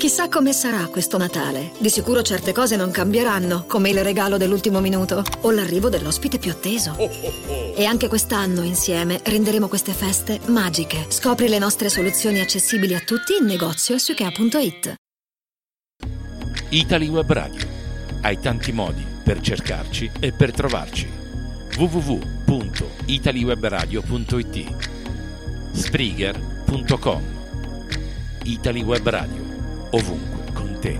Chissà come sarà questo Natale. Di sicuro certe cose non cambieranno, come il regalo dell'ultimo minuto o l'arrivo dell'ospite più atteso. E anche quest'anno insieme renderemo queste feste magiche. Scopri le nostre soluzioni accessibili a tutti in negozio e su ikea.it. Italy Web Radio. Hai tanti modi per cercarci e per trovarci. www.italywebradio.it Spreaker.com Italy Web Radio. Ovunque con te.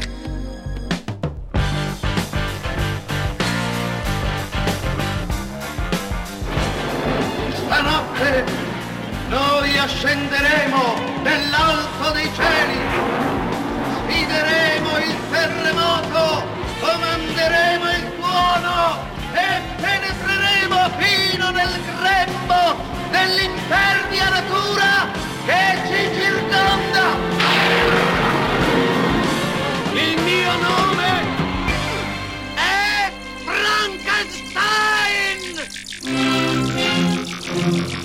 Stanotte noi ascenderemo nell'alto dei cieli, sfideremo il terremoto, comanderemo il tuono e penetreremo fino nel grembo dell'impervia natura che ci circonda. Il mio nome è Frankenstein!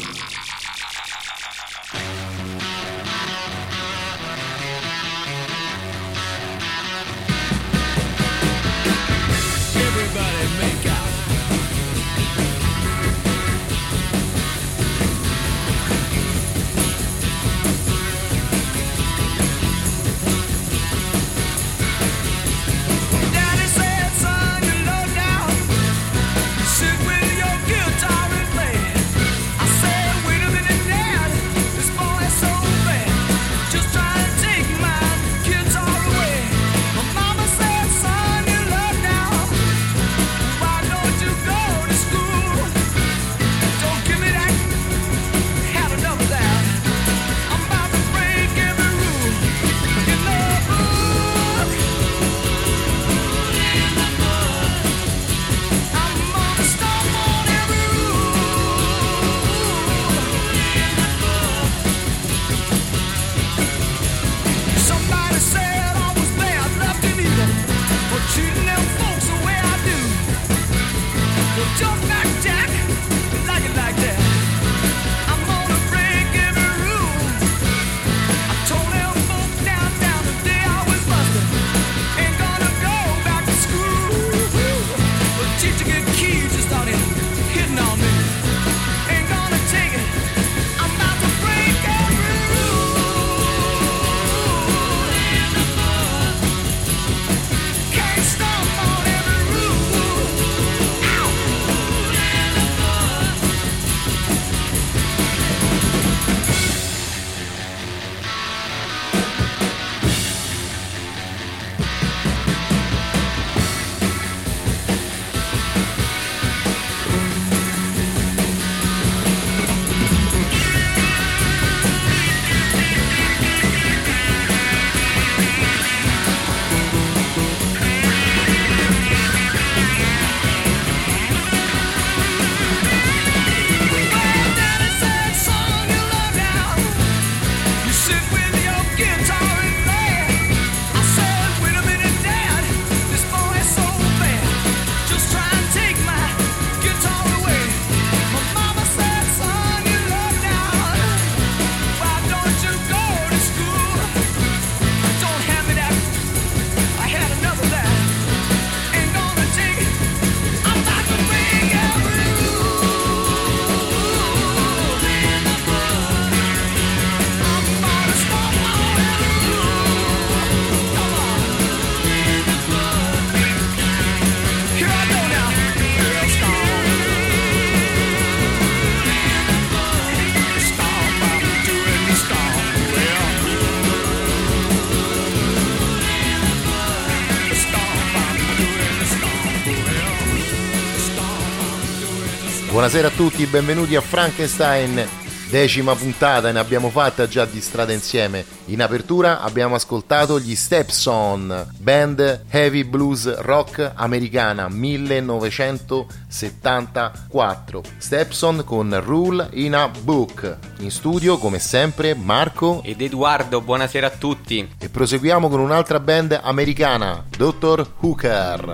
Buonasera a tutti, benvenuti a Frankenstein, decima puntata, ne abbiamo fatta già di strada insieme. In apertura abbiamo ascoltato gli Stepson, band heavy blues rock americana 1974. Stepson con Rule in a Book. In studio, come sempre, Marco Ed Edoardo, buonasera a tutti. e proseguiamo con un'altra band americana, Dr. Hooker.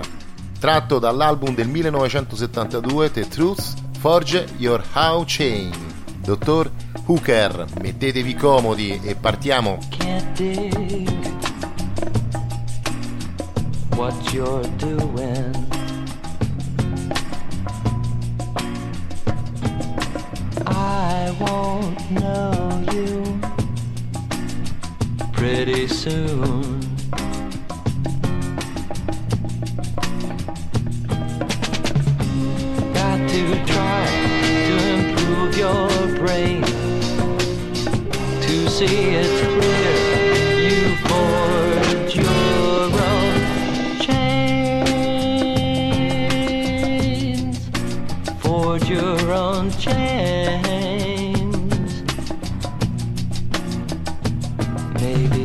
Tratto dall'album del 1972 The Truth Forge Your How Chain. Dottor Hooker, mettetevi comodi e partiamo. can't dig what you're doing. I won't know you pretty soon. To try to improve your brain. To see it clear you forge your own chains. Forge your own chains. Maybe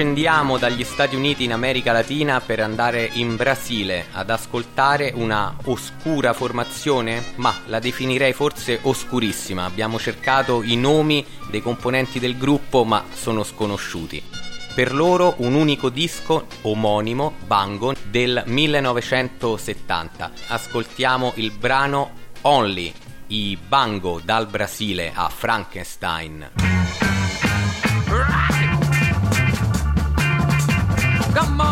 Riscendiamo dagli Stati Uniti in America Latina per andare in Brasile ad ascoltare una oscura formazione, ma la definirei forse oscurissima. Abbiamo cercato i nomi dei componenti del gruppo, ma sono sconosciuti. Per loro un unico disco omonimo, Bango, del 1970. Ascoltiamo il brano Only, i Bango dal Brasile a Frankenstein. Come on,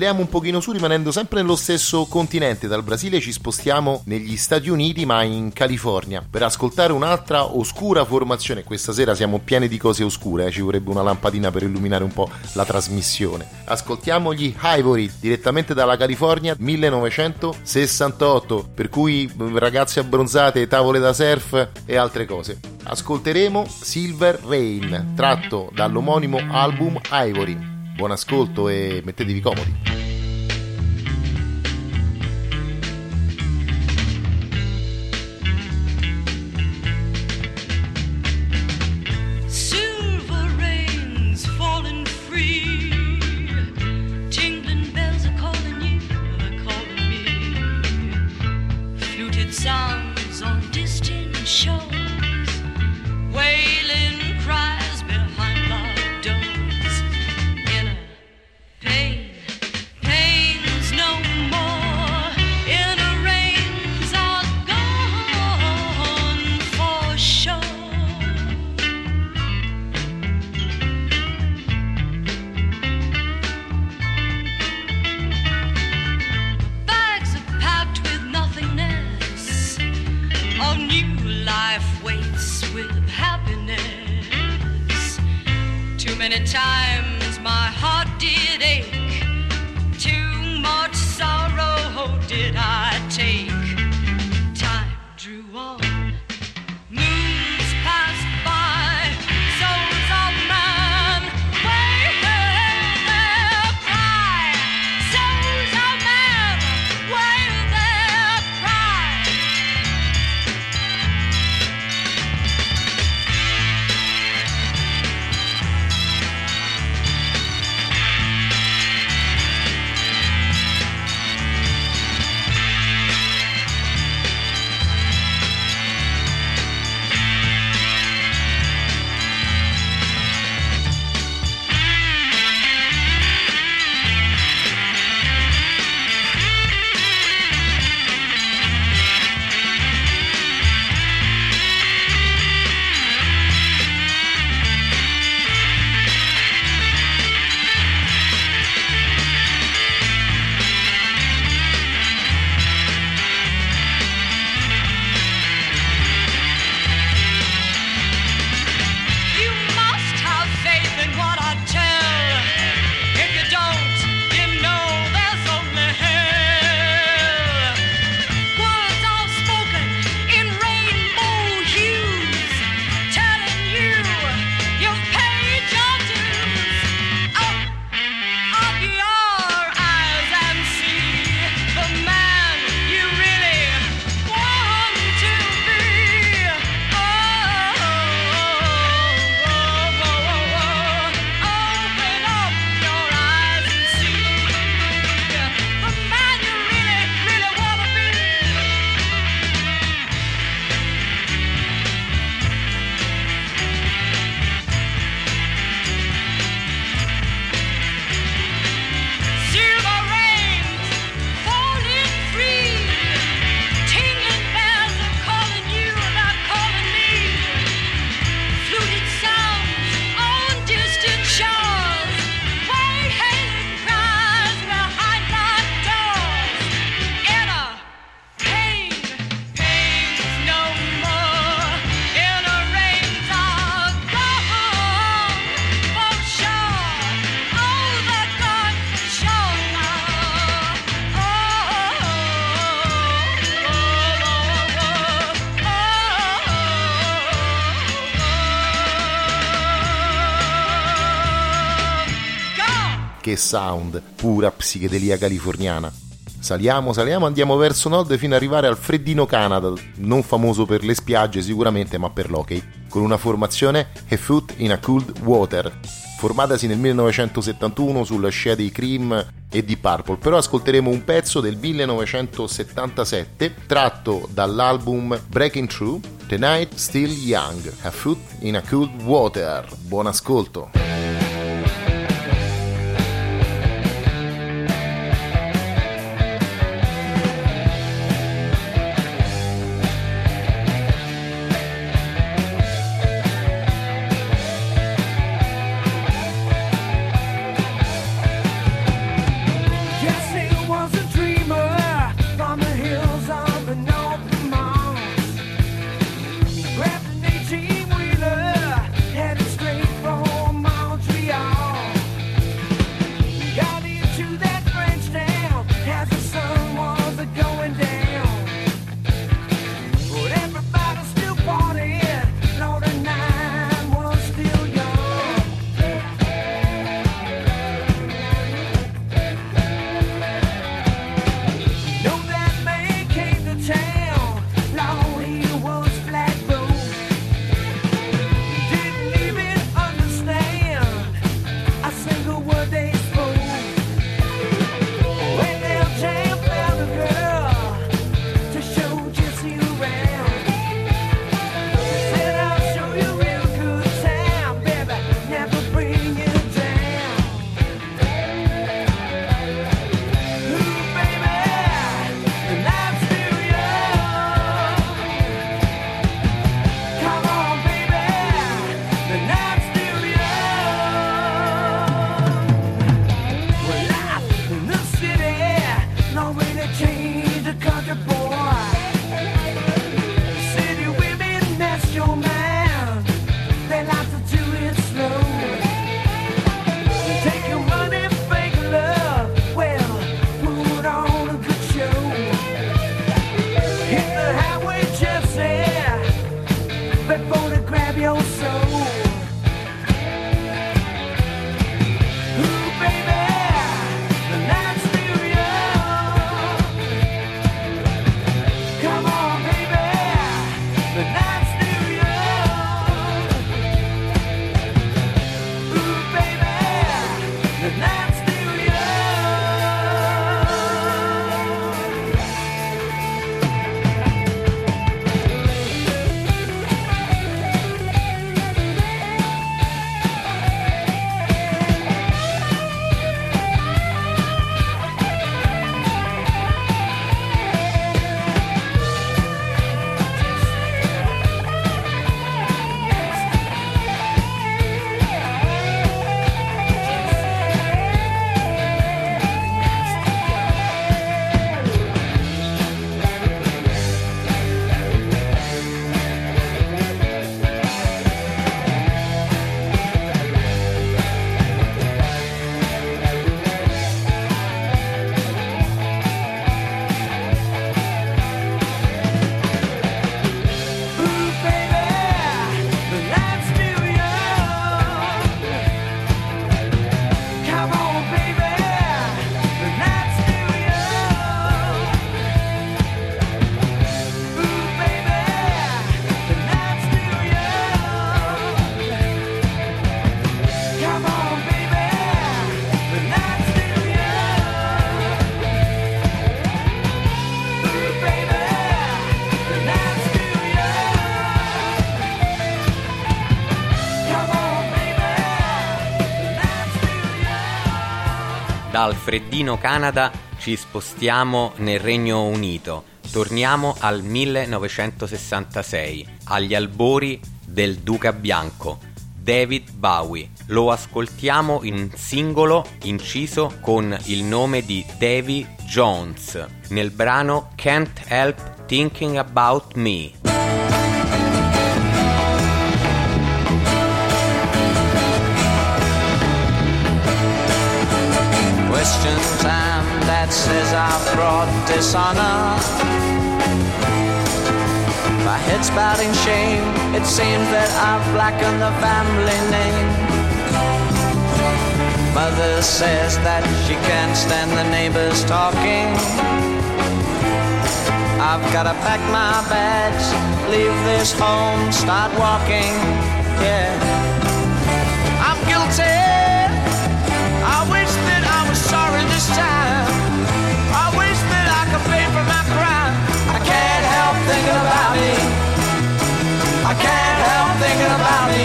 Saliamo un pochino su rimanendo sempre nello stesso continente, dal Brasile ci spostiamo negli Stati Uniti ma in California per ascoltare un'altra oscura formazione. Questa sera siamo pieni di cose oscure, eh, ci vorrebbe una lampadina per illuminare un po' la trasmissione. Ascoltiamo gli Ivory direttamente dalla California 1968, per cui ragazze abbronzate, tavole da surf e altre cose. Ascolteremo Silver Rain, tratto dall'omonimo album Ivory. Buon ascolto e mettetevi comodi. Sound, pura psichedelia californiana. Saliamo, saliamo, andiamo verso nord fino ad arrivare al freddino Canada, non famoso per le spiagge sicuramente, ma per l'hockey, con una formazione A Foot in a Cold Water, formatasi nel 1971 sulla scia dei Cream e di Purple, però ascolteremo un pezzo del 1977 tratto dall'album Breaking Through, The Night Still Young, A Foot in a Cold Water. Buon ascolto. Dal freddino Canada ci spostiamo nel Regno Unito. Torniamo al 1966, agli albori del Duca Bianco, David Bowie. Lo ascoltiamo in singolo inciso con il nome di Davy Jones nel brano Can't Help Thinking About Me. Question time that says I've brought dishonor. My head's in shame. It seems that I've blackened the family name. Mother says that she can't stand the neighbors talking. I've gotta pack my bags, leave this home, start walking. Yeah. I'm guilty. Thinking about me. I can't help thinking about me.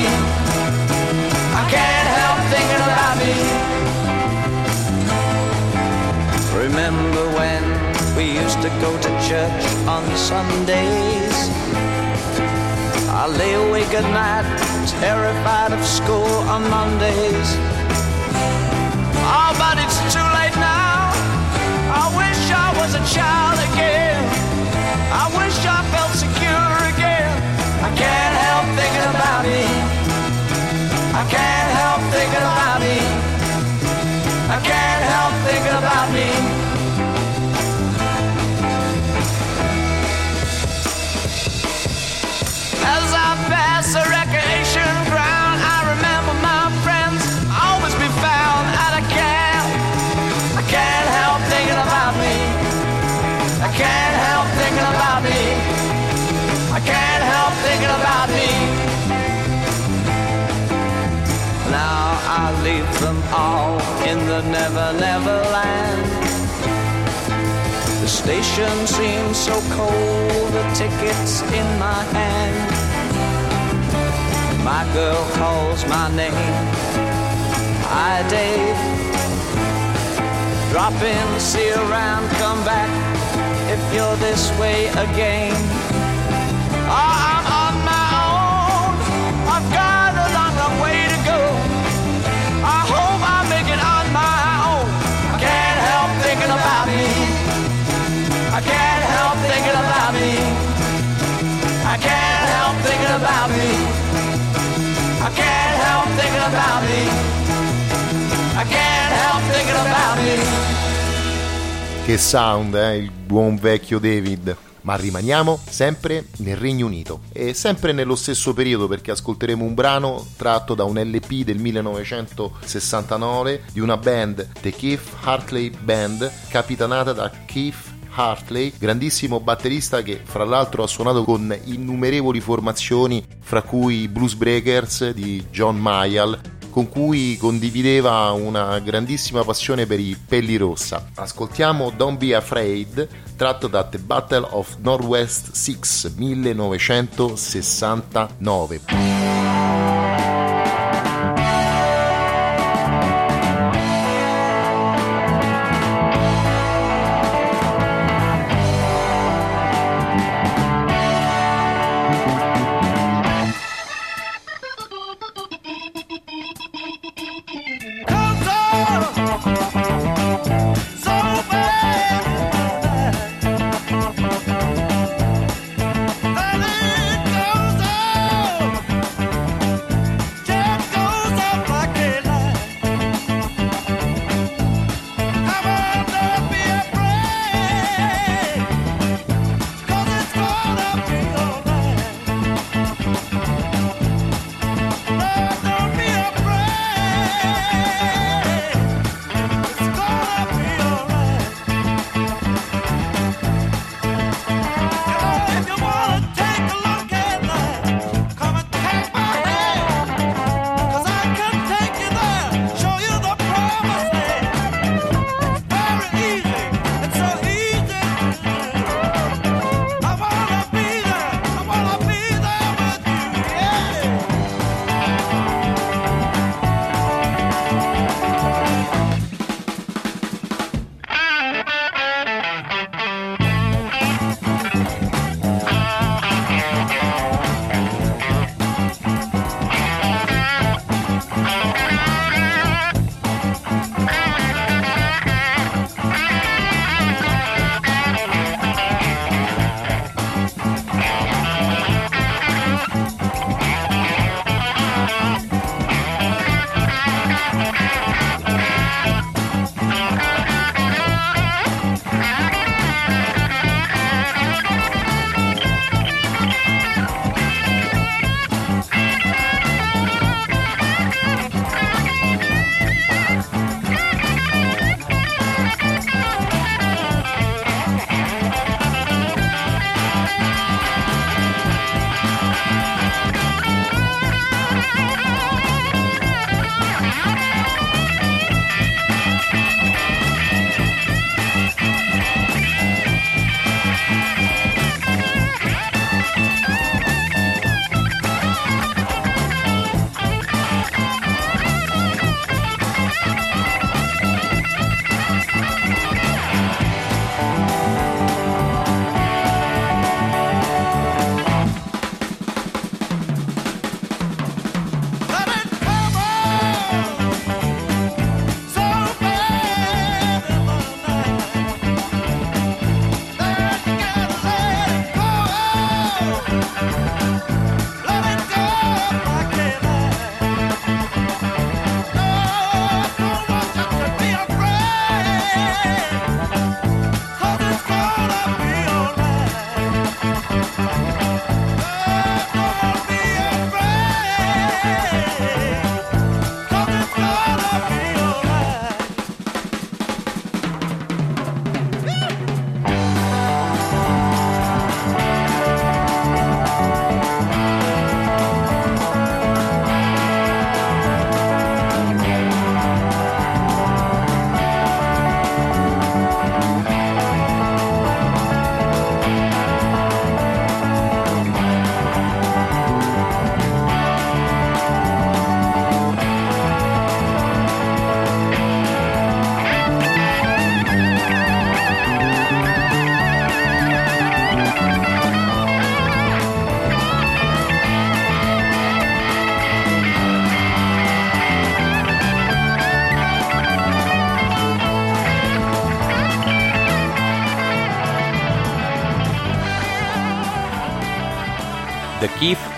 I can't help thinking about me. Remember when we used to go to church on Sundays? I lay awake at night, terrified of school on Mondays. Oh, but it's too late now. I wish I was a child again. I wish I felt secure again. I can't help thinking about me. I can't help thinking about me. I can't help thinking about me. Never, never land. The station seems so cold, the ticket's in my hand. My girl calls my name. Hi, Dave. Drop in, see around, come back if you're this way again. About me. I can't help thinking about me. I can't help thinking about me. Che sound, eh? Il buon vecchio David. ma rimaniamo sempre nel Regno Unito e sempre nello stesso periodo perché ascolteremo un brano tratto da un LP del 1969 di una band, The Keith Hartley Band, capitanata da Keith Hartley, grandissimo batterista che fra l'altro ha suonato con innumerevoli formazioni, fra cui i Blues Breakers di John Mayall, con cui condivideva una grandissima passione per i pelli rossa. Ascoltiamo Don't Be Afraid, tratto da The Battle of Northwest 6 1969.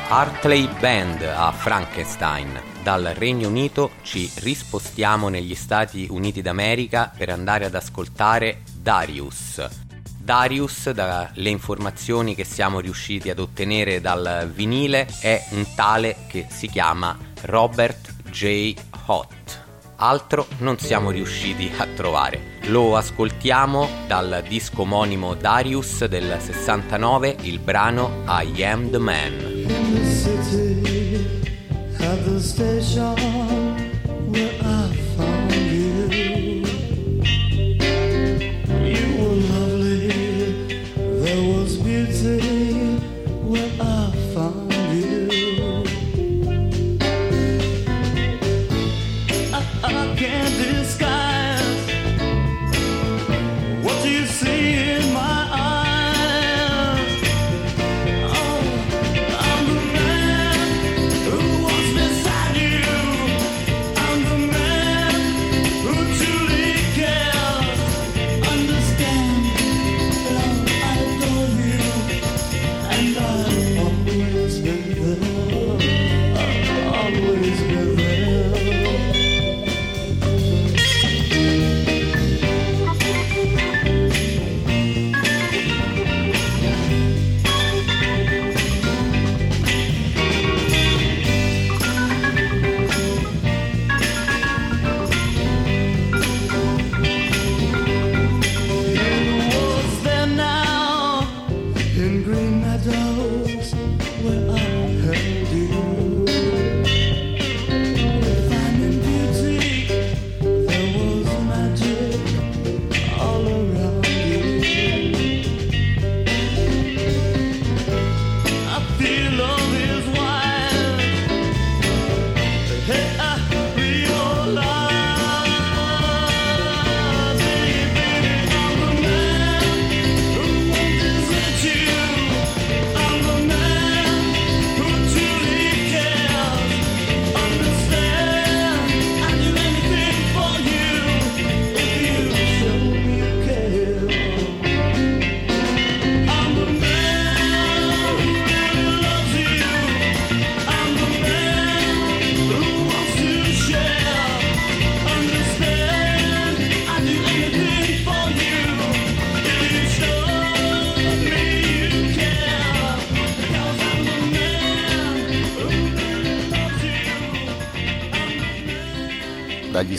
Hartley Band a Frankenstein. Dal Regno Unito ci rispostiamo negli Stati Uniti d'America per andare ad ascoltare Darius. Darius, dalle informazioni che siamo riusciti ad ottenere dal vinile, è un tale che si chiama Robert J. Hott. Altro non siamo riusciti a trovare. Lo ascoltiamo dal disco omonimo Darius del 69, il brano I Am the Man.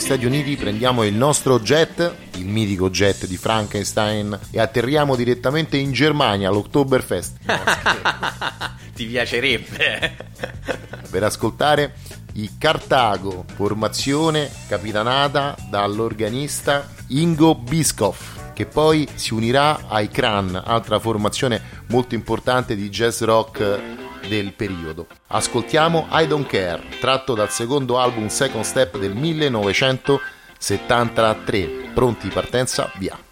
Stati Uniti prendiamo il nostro jet, il mitico jet di Frankenstein, e atterriamo direttamente in Germania all'Oktoberfest Ti piacerebbe? per ascoltare i Cartago, formazione capitanata dall'organista Ingo Bischoff che poi si unirà ai Cran, altra formazione molto importante di jazz rock del periodo. Ascoltiamo I Don't Care, tratto dal secondo album Second Step del 1973. Pronti partenza, via.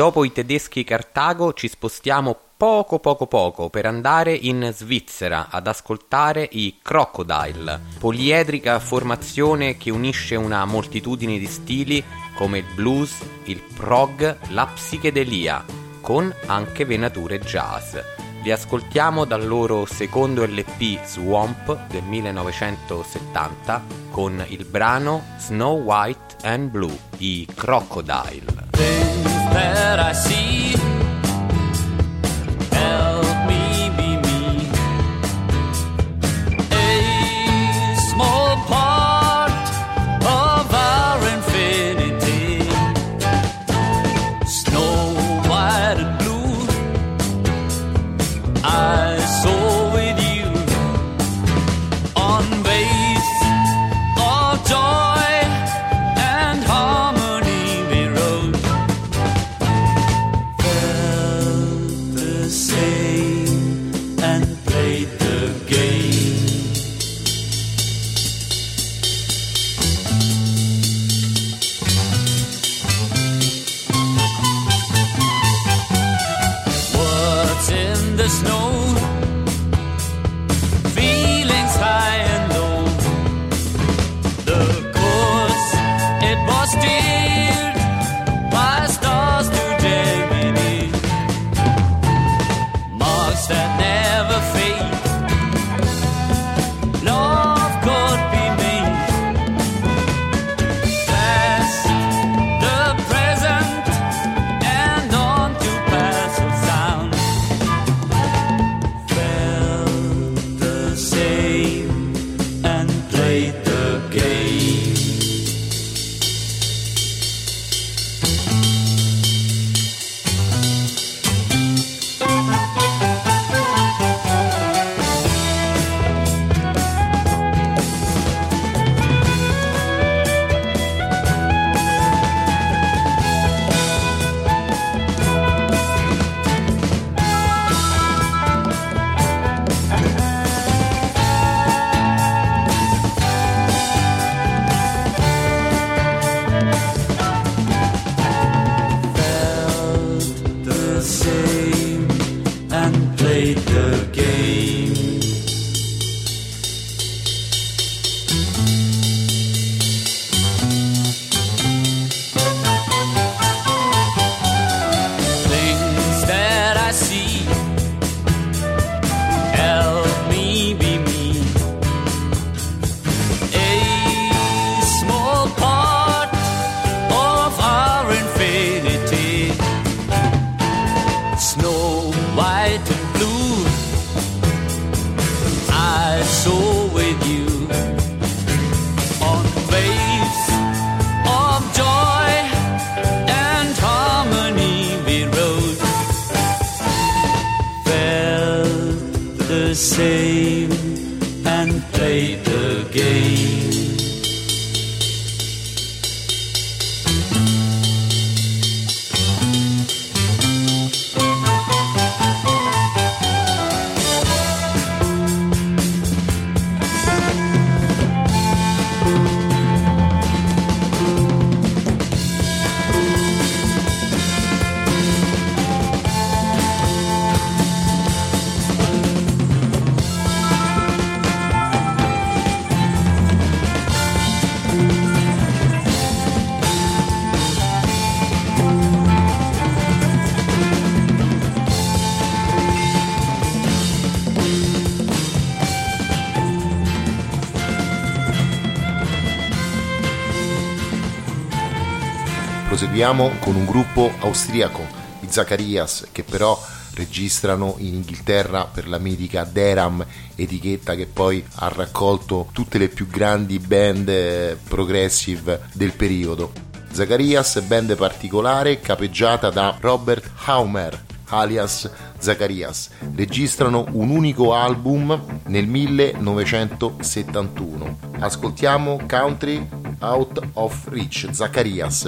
Dopo i tedeschi Cartago ci spostiamo poco poco poco per andare in Svizzera ad ascoltare i Crocodile, poliedrica formazione che unisce una moltitudine di stili come il blues, il prog, la psichedelia, con anche venature jazz. Li ascoltiamo dal loro secondo LP Swamp del 1970 con il brano Snow White and Blue, i Crocodile. That I see. Proseguiamo con un gruppo austriaco, i Zacharias, che però registrano in Inghilterra per la mitica Deram, etichetta che poi ha raccolto tutte le più grandi band eh, progressive del periodo. Zacharias, band particolare, capeggiata da Robert Haumer, alias Zacharias. Registrano un unico album nel 1971. Ascoltiamo Country Out of Reach, Zacharias.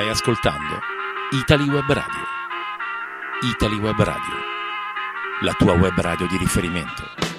Stai ascoltando Italy Web Radio. Italy Web Radio, la tua web radio di riferimento.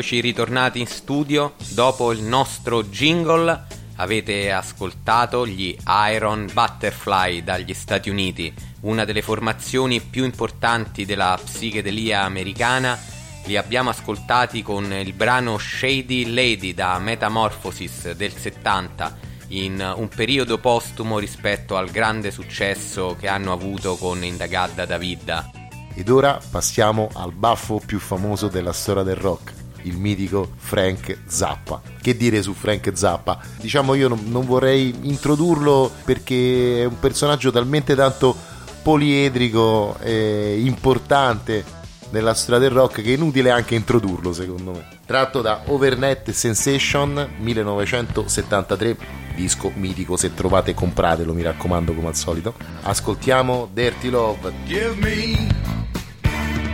Eccoci ritornati in studio dopo il nostro jingle. Avete ascoltato gli Iron Butterfly dagli Stati Uniti, una delle formazioni più importanti della psichedelia americana. Li abbiamo ascoltati con il brano Shady Lady da Metamorphosis del 70, in un periodo postumo rispetto al grande successo che hanno avuto con Indagadda Davidda. Ed ora passiamo al baffo più famoso della storia del rock, il mitico Frank Zappa. Che dire su Frank Zappa? Diciamo io non, non vorrei introdurlo perché è un personaggio talmente tanto poliedrico e importante nella storia del rock che è inutile anche introdurlo secondo me. Tratto da Overnet Sensation 1973, disco mitico, se trovate compratelo mi raccomando come al solito. Ascoltiamo Dirty Love. Give me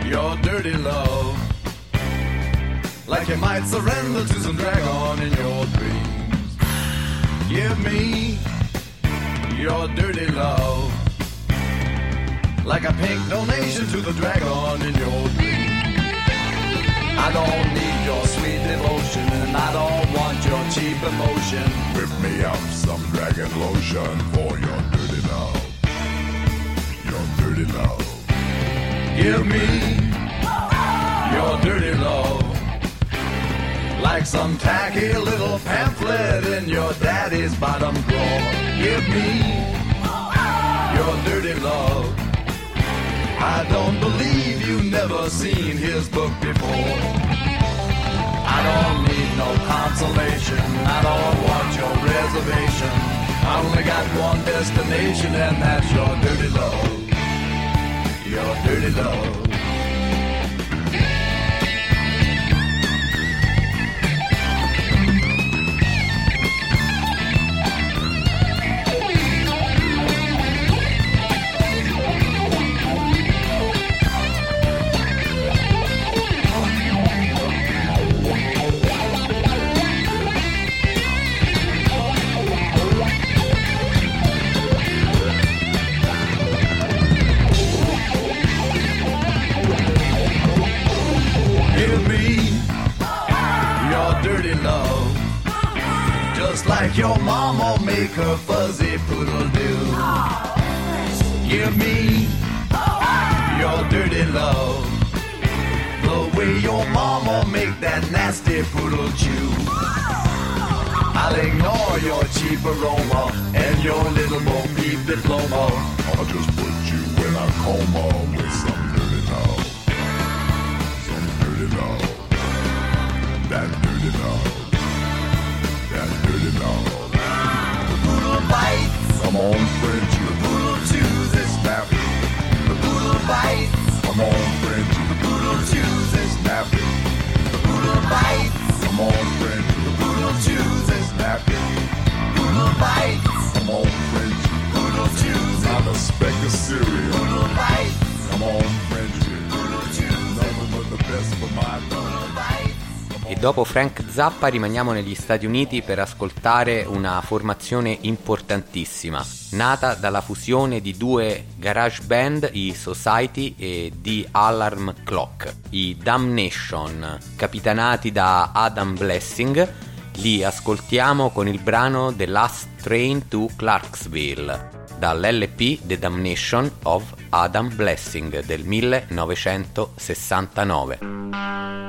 your dirty love. Like you might surrender to some dragon in your dreams. Give me your dirty love. Like a pink donation to the dragon in your dreams. I don't need your sweet devotion, and I don't want your cheap emotion. Whip me up some dragon lotion for your dirty love. Your dirty love. Give me your dirty love. Like some tacky little pamphlet in your daddy's bottom drawer. Give me your dirty love. I don't believe you've never seen his book before. I don't need no consolation. I don't want your reservation. I only got one destination, and that's your dirty love. Your dirty love. Aroma and your little bo peep diploma. I'll just put you in a coma dopo Frank Zappa rimaniamo negli Stati Uniti per ascoltare una formazione importantissima, nata dalla fusione di due garage band, i Society e The Alarm Clock, i Damnation, capitanati da Adam Blessing. Li ascoltiamo con il brano The Last Train to Clarksville dall'LP The Damnation of Adam Blessing del 1969.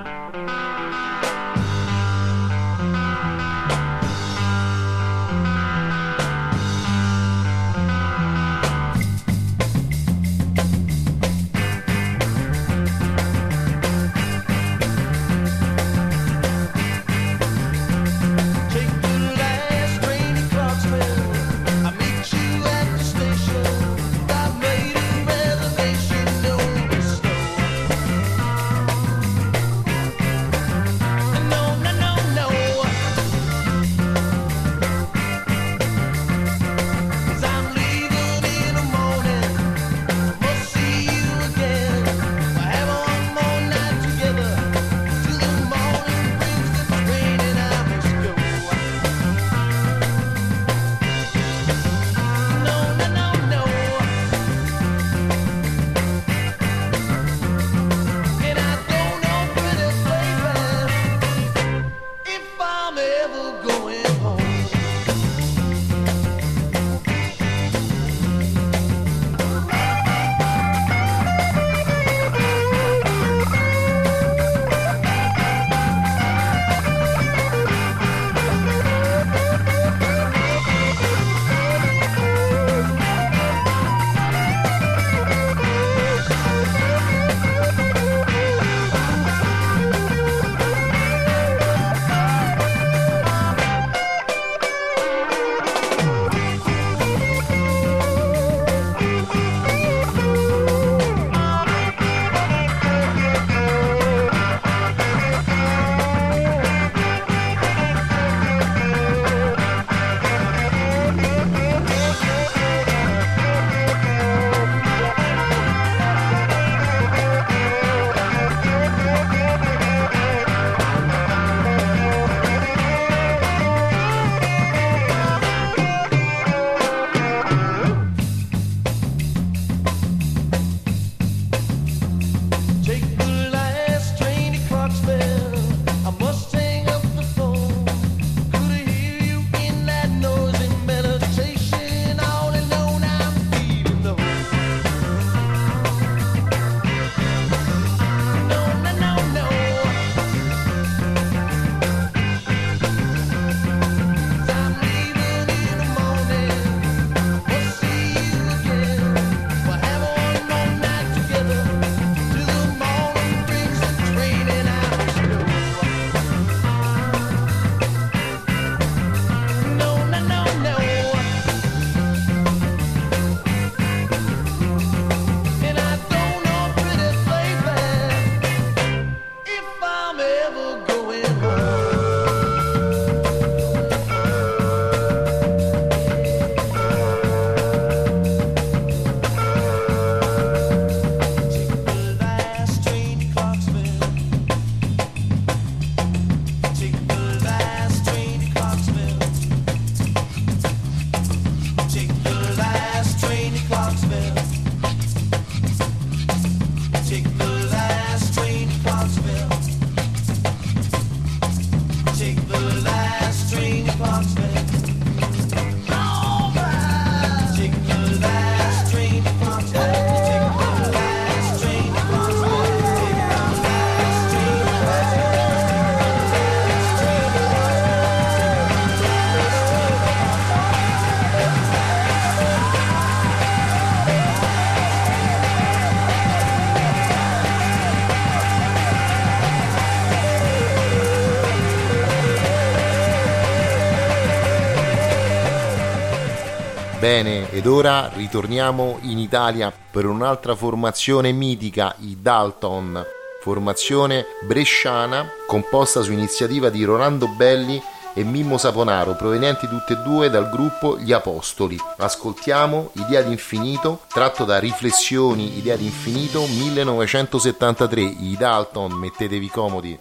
Bene, ed ora ritorniamo in Italia per un'altra formazione mitica, i Dalton, formazione bresciana composta su iniziativa di Rolando Belli e Mimmo Saponaro, provenienti tutte e due dal gruppo Gli Apostoli. Ascoltiamo Idea d'infinito, tratto da Riflessioni Idea d'infinito 1973. I Dalton, mettetevi comodi.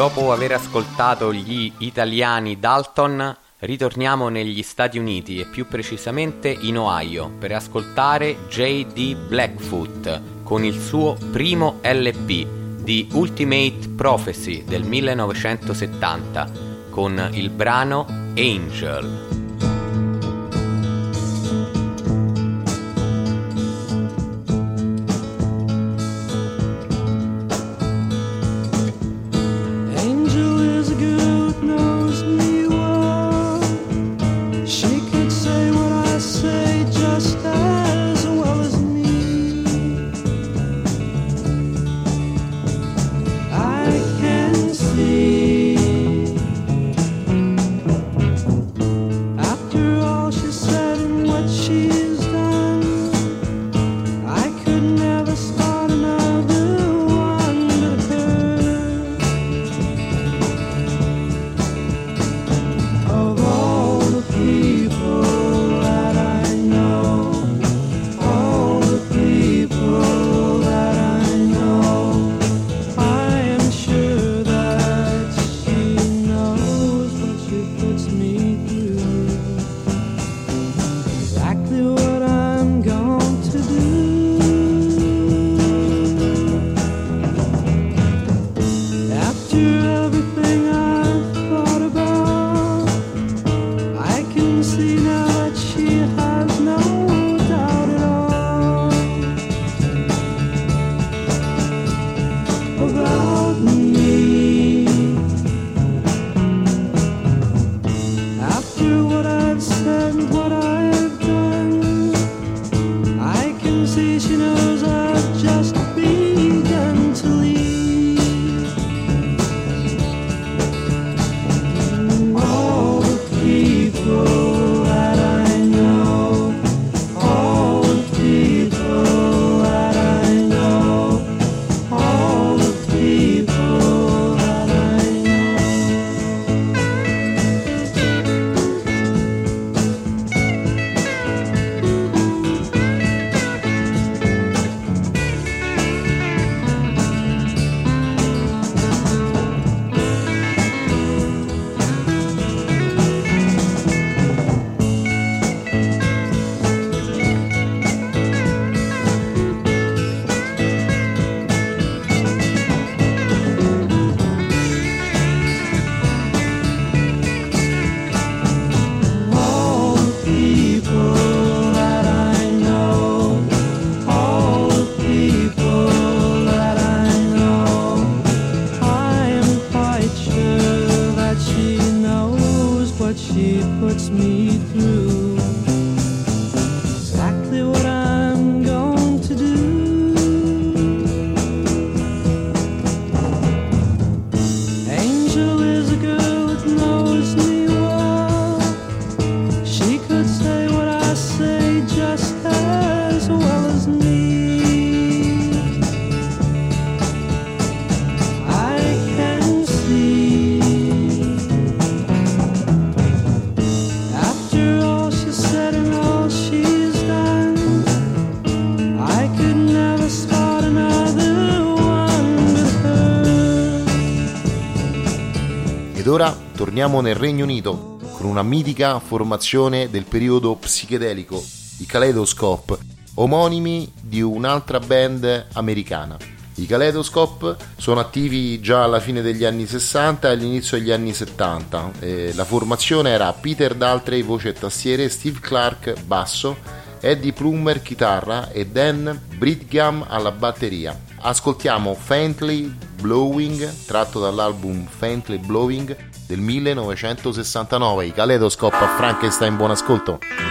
Dopo aver ascoltato gli italiani Dalton, ritorniamo negli Stati Uniti e più precisamente in Ohio per ascoltare JD Blackfoot con il suo primo LP di Ultimate Prophecy del 1970 con il brano Angel. torniamo nel Regno Unito con una mitica formazione del periodo psichedelico, i Kaleidoscope, omonimi di un'altra band americana. I Kaleidoscope sono attivi già alla fine degli anni 60 e all'inizio degli anni 70. Eh, la formazione era Peter Daltrey voce e tastiere, Steve Clark basso, Eddie Plummer chitarra e Dan Bridgham alla batteria. Ascoltiamo Faintly Blowing, tratto dall'album Faintly Blowing, del 1969, i Kaleidoscope a Frankenstein, buon ascolto.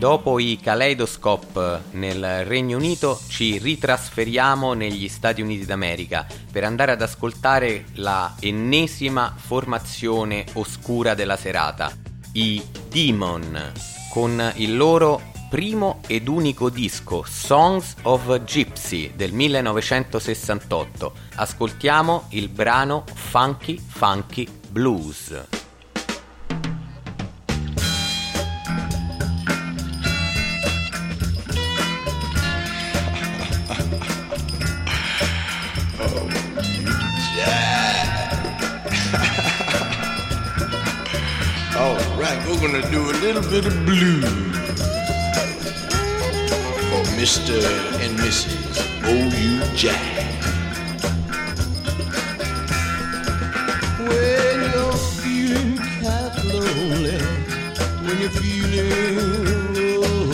Dopo i Kaleidoscope nel Regno Unito ci ritrasferiamo negli Stati Uniti d'America per andare ad ascoltare la ennesima formazione oscura della serata, i Demon, con il loro primo ed unico disco Songs of Gypsy del 1968. Ascoltiamo il brano Funky Funky Blues. Little bit of blues for Mr. and Mrs. O.U. Jack. When you're feeling kind of lonely, when you're feeling oh,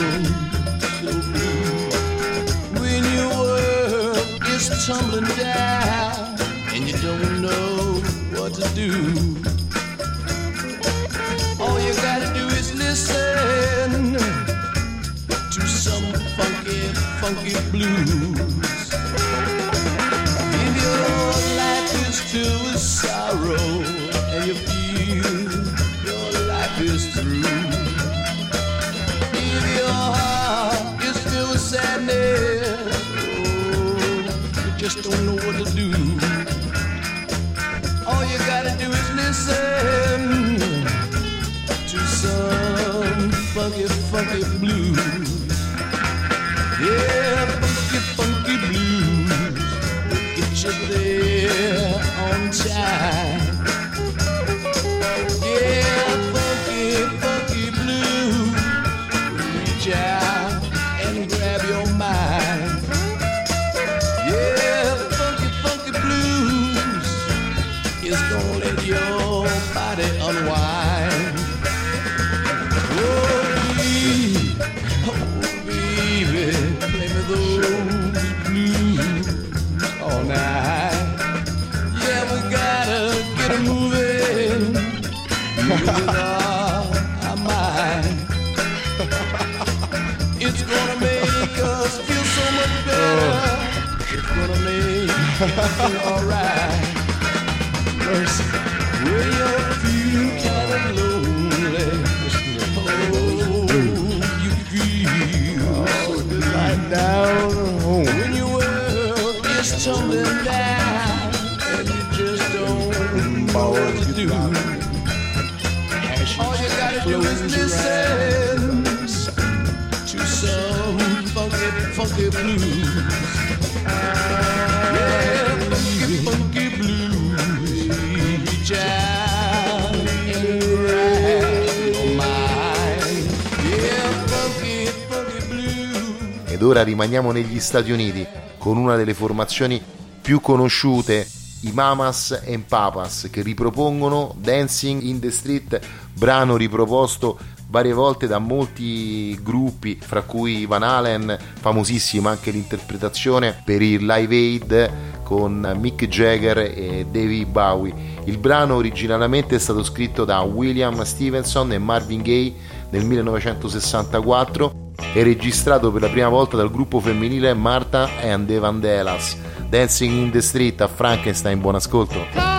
so blue, when your world is tumbling down and you don't know what to do. Funky, blues. If your life is filled with sorrow and you feel your life is through. If your heart is filled with sadness, oh, you just don't know what to do. Alright. Mercy. When you're feeling kind of lonely, oh, you feel so down home. When your world is tumbling down and you just don't know what to do. All you gotta do is listen to some funky, funky blues. Ora rimaniamo negli Stati Uniti con una delle formazioni più conosciute, i Mamas and Papas, che ripropongono Dancing in the Street, brano riproposto varie volte da molti gruppi, fra cui Van Halen, famosissima anche l'interpretazione per il Live Aid con Mick Jagger e David Bowie. Il brano originalmente è stato scritto da William Stevenson e Marvin Gaye nel 1964 e registrato per la prima volta dal gruppo femminile Martha and the Vandellas. Dancing in the Street a Frankenstein, buon ascolto.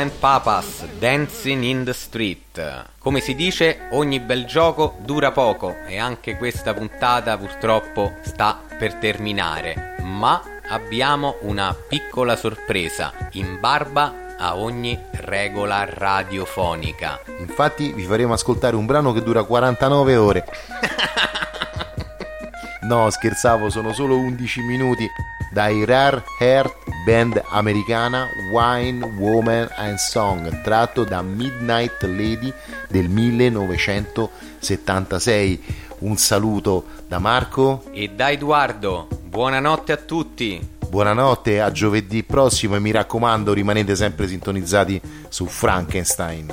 And Papas Dancing in the Street. Come si dice, ogni bel gioco dura poco e anche questa puntata purtroppo sta per terminare. Ma abbiamo una piccola sorpresa in barba a ogni regola radiofonica. Infatti vi faremo ascoltare un brano che dura 49 ore. No, scherzavo, sono solo 11 minuti dai Rare Heart band americana Wine, Woman and Song, tratto da Midnight Lady del 1976. Un saluto da Marco, E da Edoardo, buonanotte a tutti! buonanotte, a giovedì prossimo e mi raccomando rimanete sempre sintonizzati su Frankenstein.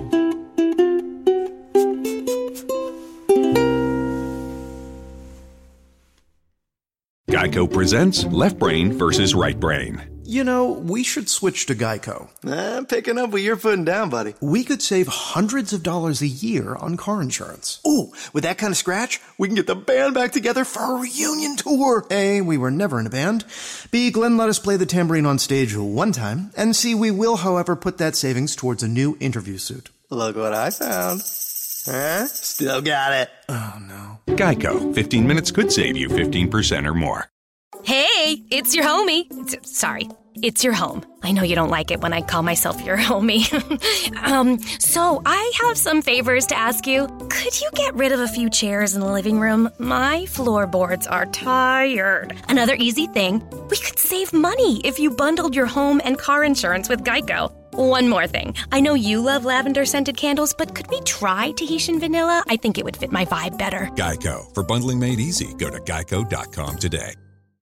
Geico presents Left Brain versus Right Brain. You know, we should switch to Geico. I'm picking up what you're putting down, buddy. We could save hundreds of dollars a year on car insurance. Ooh, with that kind of scratch, we can get the band back together for a reunion tour. A, we were never in a band. B, Glenn let us play the tambourine on stage one time. And C, we will, however, put that savings towards a new interview suit. Look what I found. Huh? Still got it. Oh, no. Geico. 15 minutes could save you 15% or more. Hey, it's your homie. Sorry, it's your home. I know you don't like it when I call myself your homie. um, so I have some favors to ask you. Could you get rid of a few chairs in the living room? My floorboards are tired. Another easy thing, we could save money if you bundled your home and car insurance with Geico. One more thing. I know you love lavender scented candles, but could we try Tahitian vanilla? I think it would fit my vibe better. Geico. For bundling made easy, go to geico.com today.